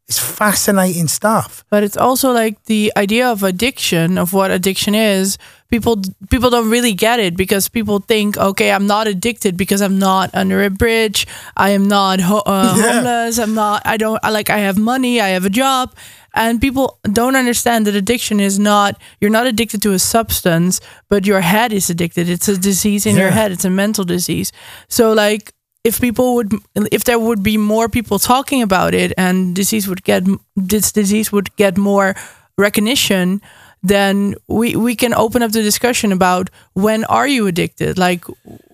It's fascinating stuff. but it's also like the idea of addiction of what addiction is people people don't really get it because people think okay i'm not addicted because i'm not under a bridge i am not ho- uh, Yeah. homeless i'm not i don't I like i have money i have a job and people don't understand that addiction is not you're not addicted to a substance but your head is addicted. It's a disease in your head. It's a mental disease. So like if people would if there would be more people talking about it and disease would get this disease would get more recognition then we we can open up the discussion about when are you addicted like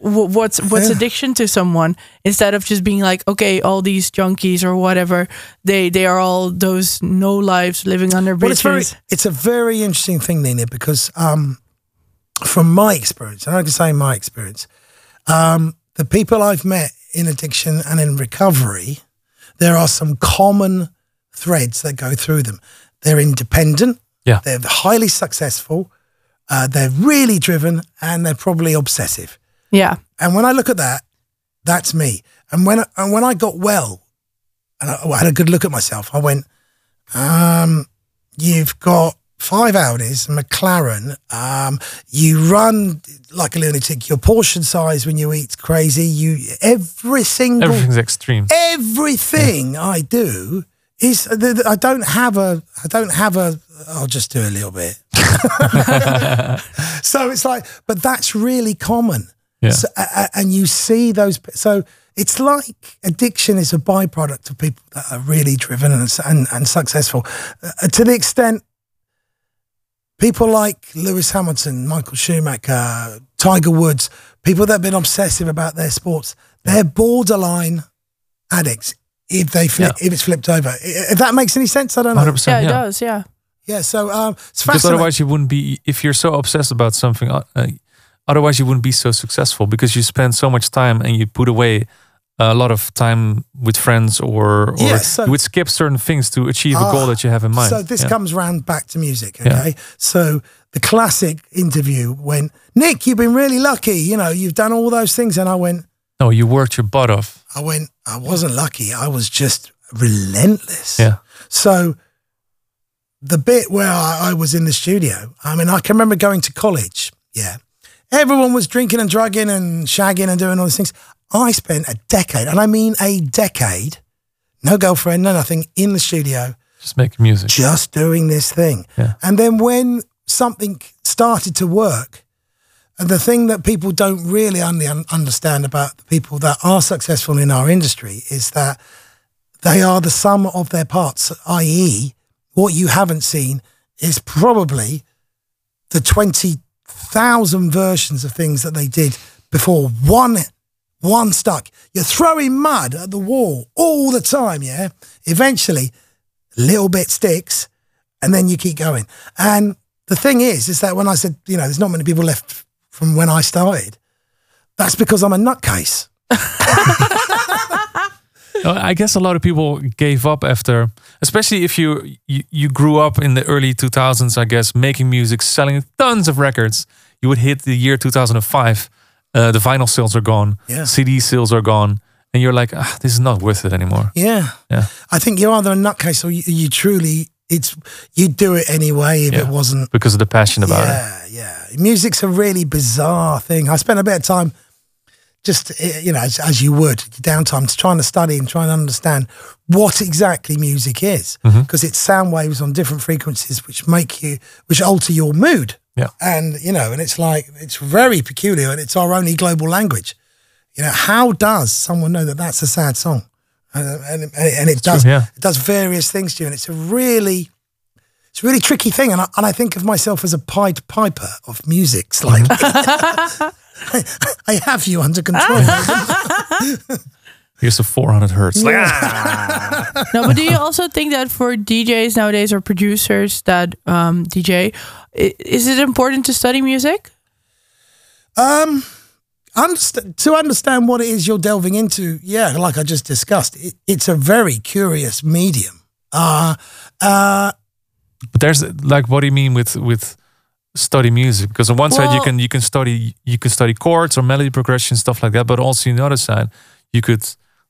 w- what's what's Yeah. addiction to someone instead of just being like okay all these junkies or whatever they they are all those no lives living under Well, it's bridges very, it's a very interesting thing, Nina, because um, from my experience, and I can say my experience, um, the people I've met in addiction and in recovery, there are some common threads that go through them. They're independent. Yeah. They're highly successful. Uh, they're really driven, and they're probably obsessive. yeah And when I look at that, that's me. And when and when I got well, and I, I had a good look at myself, I went, um, "You've got five Audis, McLaren. Um, you run like a lunatic. Your portion size when you eat crazy. You every single Everything's extreme. everything I do." Is th- th- I don't have a I don't have a I'll just do a little bit. so it's like, but that's really common. Yeah. So, a- a- and you see those. So it's like addiction is a byproduct of people that are really driven and and, and successful. Uh, to the extent people like Lewis Hamilton, Michael Schumacher, Tiger Woods, people that have been obsessive about their sports, they're borderline addicts. If they flip, if it's flipped over, if that makes any sense, I don't know. 100%. yeah Yeah. it does yeah Yeah, so um, it's Because otherwise you wouldn't be, if you're so obsessed about something, uh, uh, otherwise you wouldn't be so successful because you spend so much time and you put away a lot of time with friends or, or Yeah, so- you would skip certain things to achieve a goal Ah, that you have in mind. So this Yeah. comes round back to music, Yeah. okay? So the classic interview when Nick, you've been really lucky, you know, you've done all those things, and I went, No, you worked your butt off. I went, I wasn't lucky, I was just relentless. Yeah. So the bit where I, I was in the studio, I mean, I can remember going to college. Yeah. Everyone was drinking and drugging and shagging and doing all these things. I spent a decade, and I mean a decade, no girlfriend, no nothing, in the studio, Just making music. just doing this thing. Yeah. And then when something started to work, and the thing that people don't really un- understand about the people that are successful in our industry is that they are the sum of their parts, i.e., what you haven't seen is probably the 20,000 versions of things that they did before one one stuck. You're throwing mud at the wall all the time, yeah? Eventually, little bit sticks and then you keep going. And the thing is, is that when I said, you know, there's not many people left from when I started, that's because I'm a nutcase. I guess a lot of people gave up after, especially if you, you you grew up in the early 2000s. I guess making music, selling tons of records. You would hit the year 2005. Uh, the vinyl sales are gone. Yeah. CD sales are gone, and you're like, ah, this is not worth it anymore. Yeah. Yeah. I think you're either a nutcase or you, you truly, it's, you'd do it anyway if Yeah. it wasn't because of the passion about it. yeah, yeah. Music's a really bizarre thing. I spent a bit of time just, eh, you know, as, as you would, downtime, to trying to study and trying to understand what exactly music is. Because it's sound waves on different frequencies which make you, which alter your mood. Yeah. And, you know, and it's like, it's very peculiar and it's our only global language. You know, how does someone know that that's a sad song? Uh, and, and, and it does, true, yeah. it does various things to you. And it's a really, it's a really tricky thing, and I, and I think of myself as a Pied Piper of music. It's like I, I have you under control. Here's the 400 hertz. Like, no, but do you also think that for DJs nowadays or producers that um, DJ, is it important to study music? um, underst- to understand what it is you're delving into, yeah, like I just discussed, it, it's a very curious medium. Uh, uh, But there's like, what do you mean with with study music? Because on one side you can you can study you can study chords or melody progression stuff like that, but also on the other side you could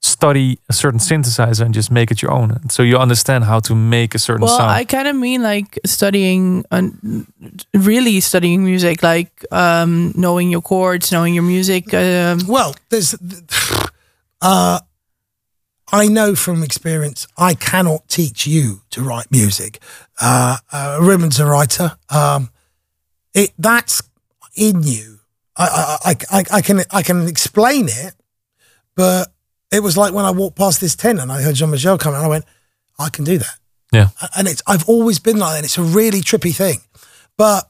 study a certain synthesizer and just make it your own. So you understand how to make a certain Well, sound. I kind of mean like studying, uh, really studying music, like um, knowing your chords, knowing your music. Um, well, there's, uh, I know from experience, I cannot teach you to write music. Uh, uh, Ruben's a writer. Um, it that's in you. I, I, I, I- can I can explain it, but it was like when I walked past this tent and I heard Jean Michel coming, and I went, I can do that. yeah. And it's I've always been like that. It's a really trippy thing, but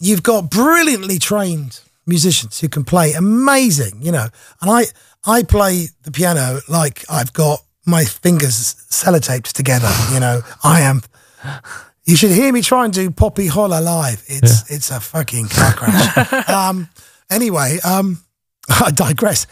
you've got brilliantly trained musicians who can play amazing, you know. And I I play the piano like I've got my fingers sellotaped together, you know. I am. You should hear me try and do Poppiholla live. It's it's a fucking car crash. um, anyway, um, I digress.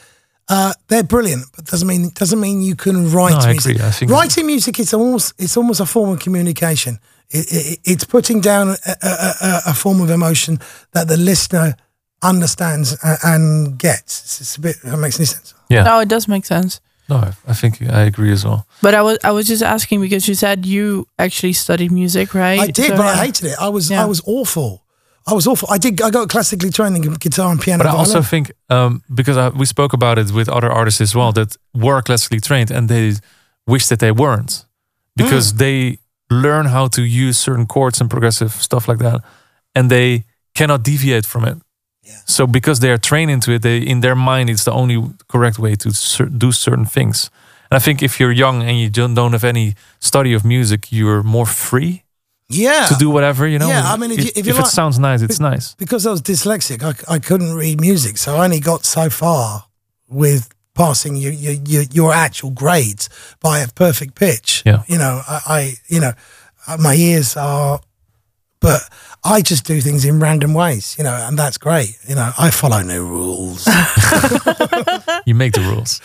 Uh, they're brilliant, but doesn't mean doesn't mean you can write No, I music. agree. I think- Writing music is almost it's almost a form of communication. It, it, it's putting down a, a, a, a form of emotion that the listener understands and, and gets. It's, it's a bit. That makes any sense. Yeah. no, it does make sense. No, I- I think I agree as well. But I was I was just asking because you said you actually studied music, right? I did, So, but yeah. I hated it. I was Yeah. I was awful. I was awful. I did. I got classically trained in guitar and piano. But I also think um, because I, we spoke about it with other artists as well that were classically trained and they wish that they weren't because Mm. they learn how to use certain chords and progressive stuff like that, and they cannot deviate from it. Yeah. So because they are trained into it, they in their mind it's the only correct way to cer- do certain things. And I think if you're young and you don't don't have any study of music, you're more free yeah, to do whatever you know. Yeah, I mean, if you- if you it like- sounds nice, it's nice. because I was dyslexic, I, I couldn't read music, so I only got so far with passing your your, your, your actual grades by a perfect pitch. Yeah. you know, I, I you know, uh, my ears are, but I just do things in random ways, you know, and that's great. You know, I follow no rules. You make the rules.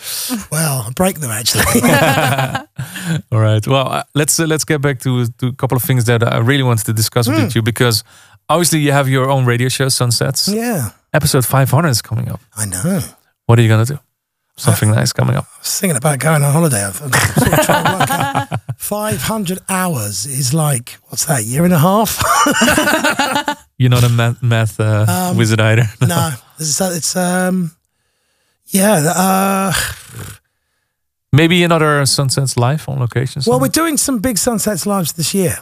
well, I break them actually. All right. Well, uh, let's uh, let's get back to to a couple of things that I really wanted to discuss Hmm. with you because obviously you have your own radio show, Sunsets. yeah, Episode 500 is coming up. I know. What are you gonna do? Something nice coming up. I was thinking about going on holiday. Sort of trying to work out. 500 hours is like, what's that, year and a half? You're not a math, math uh, Um, wizard either. no, it's, it's um, yeah. Uh, Maybe another Sunsets live on location. well, we're doing some big sunsets lives this year.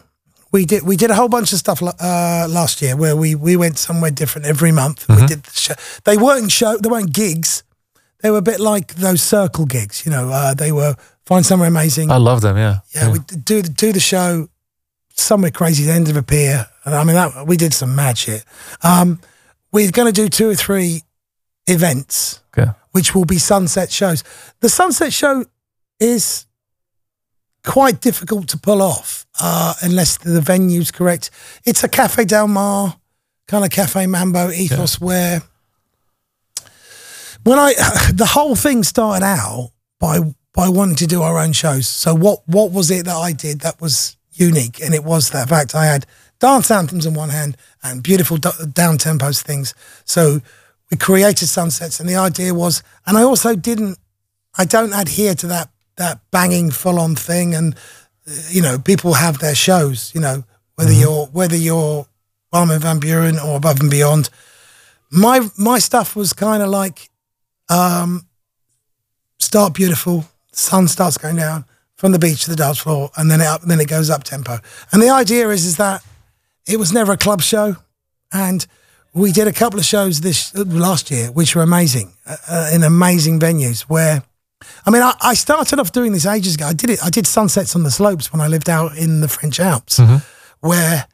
We did we did a whole bunch of stuff uh, last year where we we went somewhere different every month. We did the show. They weren't show. They weren't gigs. They were a bit like those Cercle gigs. You know, uh, they were find somewhere amazing. I love them. Yeah. yeah, we do do the show somewhere crazy. The end of a pier. And I mean, that we did some mad shit. Um, we're going to do two or three events Okay. which will be sunset shows. The sunset show is quite difficult to pull off uh, unless the venue's correct. It's a Cafe Del Mar kind of Cafe Mambo ethos where when I the whole thing started out by by wanting to do our own shows. So what what was it that I did that was unique? And it was that fact I had dance anthems on one hand and beautiful down tempos things. So we created sunsets, and the idea was, and I also didn't, I don't adhere to that that banging full on thing, and uh, you know, people have their shows, you know, whether you're whether you're Armin van Buuren or Above and Beyond. My my stuff was kind of like, um, start beautiful, sun starts going down from the beach to the dance floor, and then it up, then it goes up tempo. And the idea is is that it was never a club show, and we did a couple of shows this last year, which were amazing uh, uh, in amazing venues. Where, I mean, I, I started off doing this ages ago. I did it. I did sunsets on the slopes when I lived out in the French Alps, where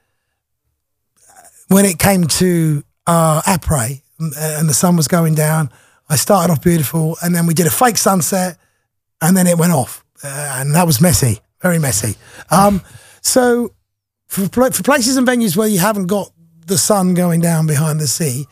when it came to uh, après and the sun was going down, I started off beautiful, and then we did a fake sunset, and then it went off, uh, and that was messy, very messy. Um, so for for places and venues where you haven't got the sun going down behind the sea,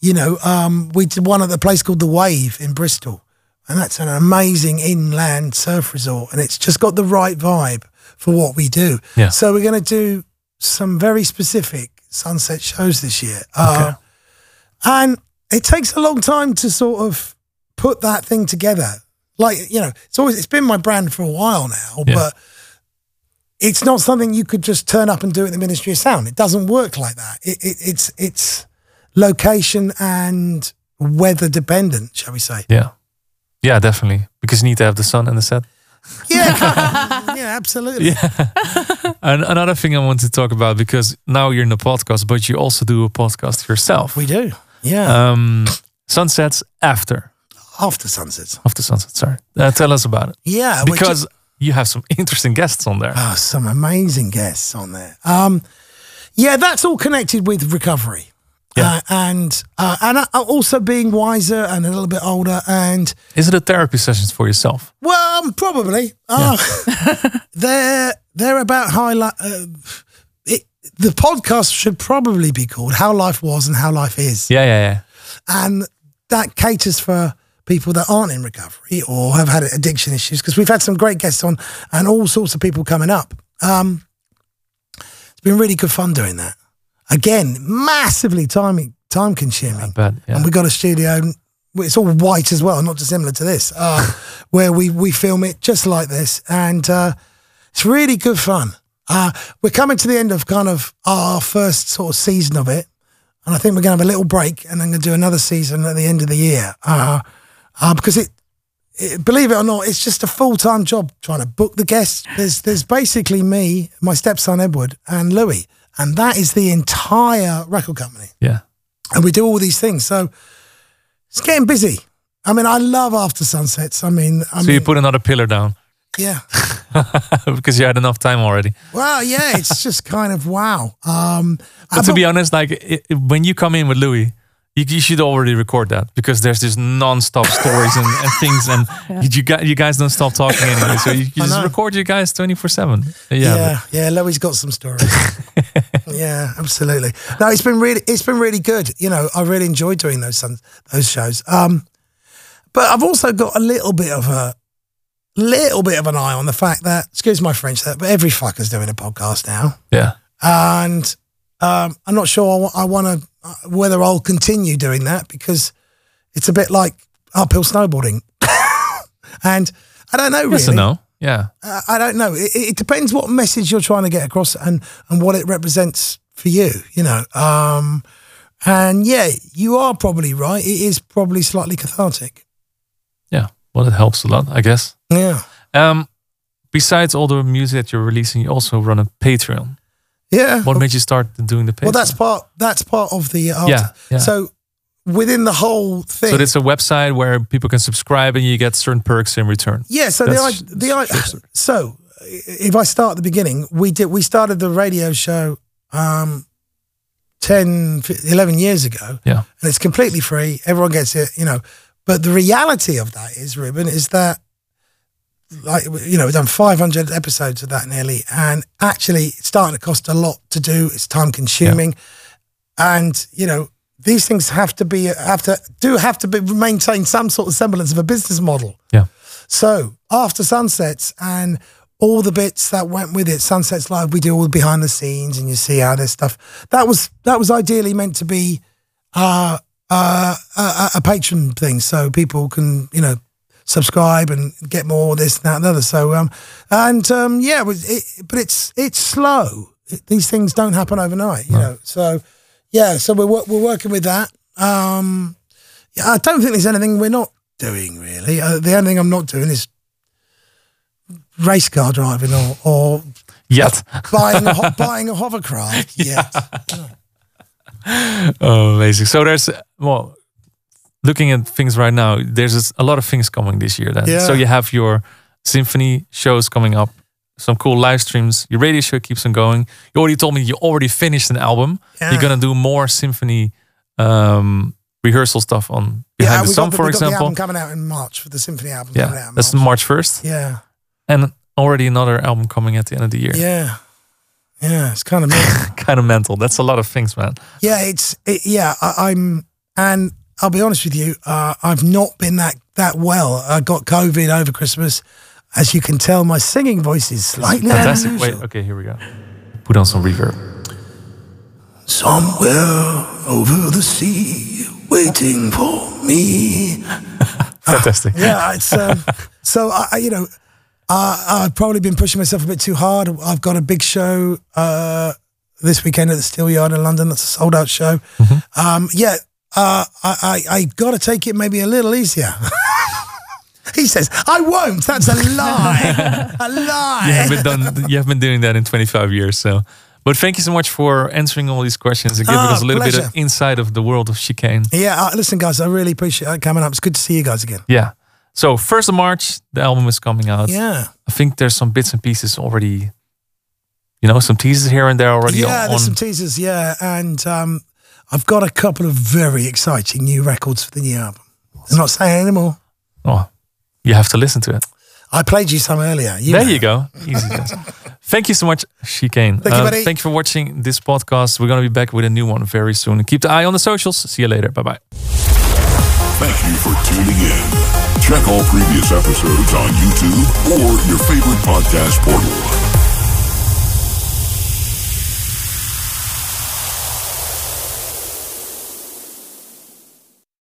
you know, um, we did one at the place called the Wave in Bristol, and that's an amazing inland surf resort, and it's just got the right vibe for what we do. Yeah. So we're going to do some very specific sunset shows this year, uh, and it takes a long time to sort of put that thing together. Like you know, it's always it's been my brand for a while now, Yeah. but it's not something you could just turn up and do at the Ministry of Sound. It doesn't work like that. It, it, it's it's location and weather dependent, shall we say? Yeah. Yeah, definitely. Because you need to have the sun and the set. Yeah, yeah, absolutely. Yeah. And another thing I want to talk about because now you're in a podcast, but you also do a podcast yourself. We do. Yeah, Um, sunsets after after sunsets. after sunset. Sorry, uh, tell us about it Yeah, because you have some interesting guests on there. Oh, some amazing guests on there. Um, yeah, that's all connected with recovery. Yeah. Uh, and uh, and uh, also being wiser and a little bit older and Is it a therapy sessions for yourself? well um, probably uh, they're they're about highlight uh, the podcast should probably be called how life was and how life is Yeah, yeah, yeah. and that caters for people that aren't in recovery or have had addiction issues because we've had some great guests on and all sorts of people coming up. Um, it's been really good fun doing that. Again, massively time time consuming. bet, yeah. And we got a studio. It's all white as well, not dissimilar to this, uh, where we we film it just like this, and uh, it's really good fun. Uh, we're coming to the end of kind of our first sort of season of it, and I think we're going to have a little break, and then going to do another season at the end of the year. Uh, uh, because it, it, believe it or not, it's just a full time job trying to book the guests. There's there's basically me, my stepson Edward, and Louis, and that is the entire record company Yeah. and we do all these things. So it's getting busy. I mean, I love after sunsets. I mean, I So mean, you put another pillar down yeah. because you had enough time already. Well, yeah, it's just kind of wow. Um, But to be honest, like i i- when you come in with Louis, you, you should already record that because there's this non-stop stories and, and things, and you guys you guys don't stop talking anyway. So you, you just record you guys twenty four seven. Yeah, yeah, yeah, Louis got some stories. yeah, absolutely. No, it's been really, it's been really good. You know, I really enjoyed doing those those shows. Um, but I've also got a little bit of a little bit of an eye on the fact that, excuse my French, that but every fucker's doing a podcast now. yeah, and um, I'm not sure I, want to whether I'll continue doing that because it's a bit like uphill snowboarding. And I don't know really. Yes no. Yeah. Uh, I don't know. It, it depends what message you're trying to get across and and what it represents for you. You know. Um, and yeah, you are probably right. It is probably slightly cathartic. Well, it helps a lot, I guess. Yeah. Um, besides all the music that you're releasing, you also run a Patreon. Yeah. What made you start doing the Patreon? Well, that's part. That's part of the. Art. Yeah, yeah. So within the whole thing. so it's a website where people can subscribe and you get certain perks in return. Yeah, so the That's- i- the i- sure, so if I start at the beginning, we did we started the radio show um 10 11 years ago Yeah. and it's completely free. Everyone gets it, you know. But the reality of that is, Ruben, is that like you know, we've done 500 episodes of that nearly, and actually, it's starting to cost a lot to do. It's time consuming, and you know, these things have to be have to do have to be maintain some sort of semblance of a business model. Yeah. So after sunsets and all the bits that went with it, sunsets live, we do all the behind the scenes, and you see how this stuff. That was that was ideally meant to be uh, uh, a, a Patreon thing, so people can you know subscribe and get more this and that and the other. So um, and um, yeah, it, it, but it's it's slow. It, these things don't happen overnight, you know. So yeah, so we're we're working with that. Um, yeah, I don't think there's anything we're not doing really. Uh, the only thing I'm not doing is race car driving or, or Yet. buying a buying a hovercraft. Yeah. Oh, amazing. So there's, well, looking at things right now, there's a lot of things coming this year then. Yeah. So you have your symphony shows coming up, some cool live streams. Your radio show keeps on going. You already told me you already finished an album. Yeah. You're going to do more symphony um, rehearsal stuff on Behind the we Sun, the, for the example. album coming out in March for the symphony album. coming out Yeah, in that's March. March 1st. Yeah. And already another album coming at the end of the year. Yeah. Yeah, it's kind of kind of mental. That's a lot of things, man. yeah. It's it, yeah. I, I'm and I'll be honest with you. Uh, I've not been that that well. I got COVID over Christmas. As you can tell, my singing voice is slightly Fantastic. unusual. Wait, okay, here we go. Put on some reverb. Somewhere over the sea, waiting for me. Fantastic. yeah, it's um, so I, I- you know, uh, I've probably been pushing myself a bit too hard. I've got a big show uh, this weekend at the Steel Yard in London. That's a sold out show. Um, yeah, uh, I, I, I got to take it maybe a little easier. he says, "I won't." That's a lie. a lie. you have been done. You have been doing that in 25 years. So, but thank you so much for answering all these questions and giving Ah, us a little bit pleasure. of insight of the world of chicane. Yeah, uh, listen, guys, I really appreciate it coming up. It's good to see you guys again. Yeah. So first of March, the album is coming out. Yeah, I think there's some bits and pieces already. You know, some teasers here and there already yeah. on. There's some teasers. Yeah, and um, I've got a couple of very exciting new records for the new album. I'm not saying anymore. oh, you have to listen to it. I played you some earlier. You there know. you go. Easy. guys. thank you so much, Chicane. Thank you, buddy. thank you for watching this podcast. We're going to be back with a new one very soon. Keep the eye on the socials. See you later. Bye bye. Thank you for tuning in. Check all previous episodes on YouTube or your favorite podcast portal.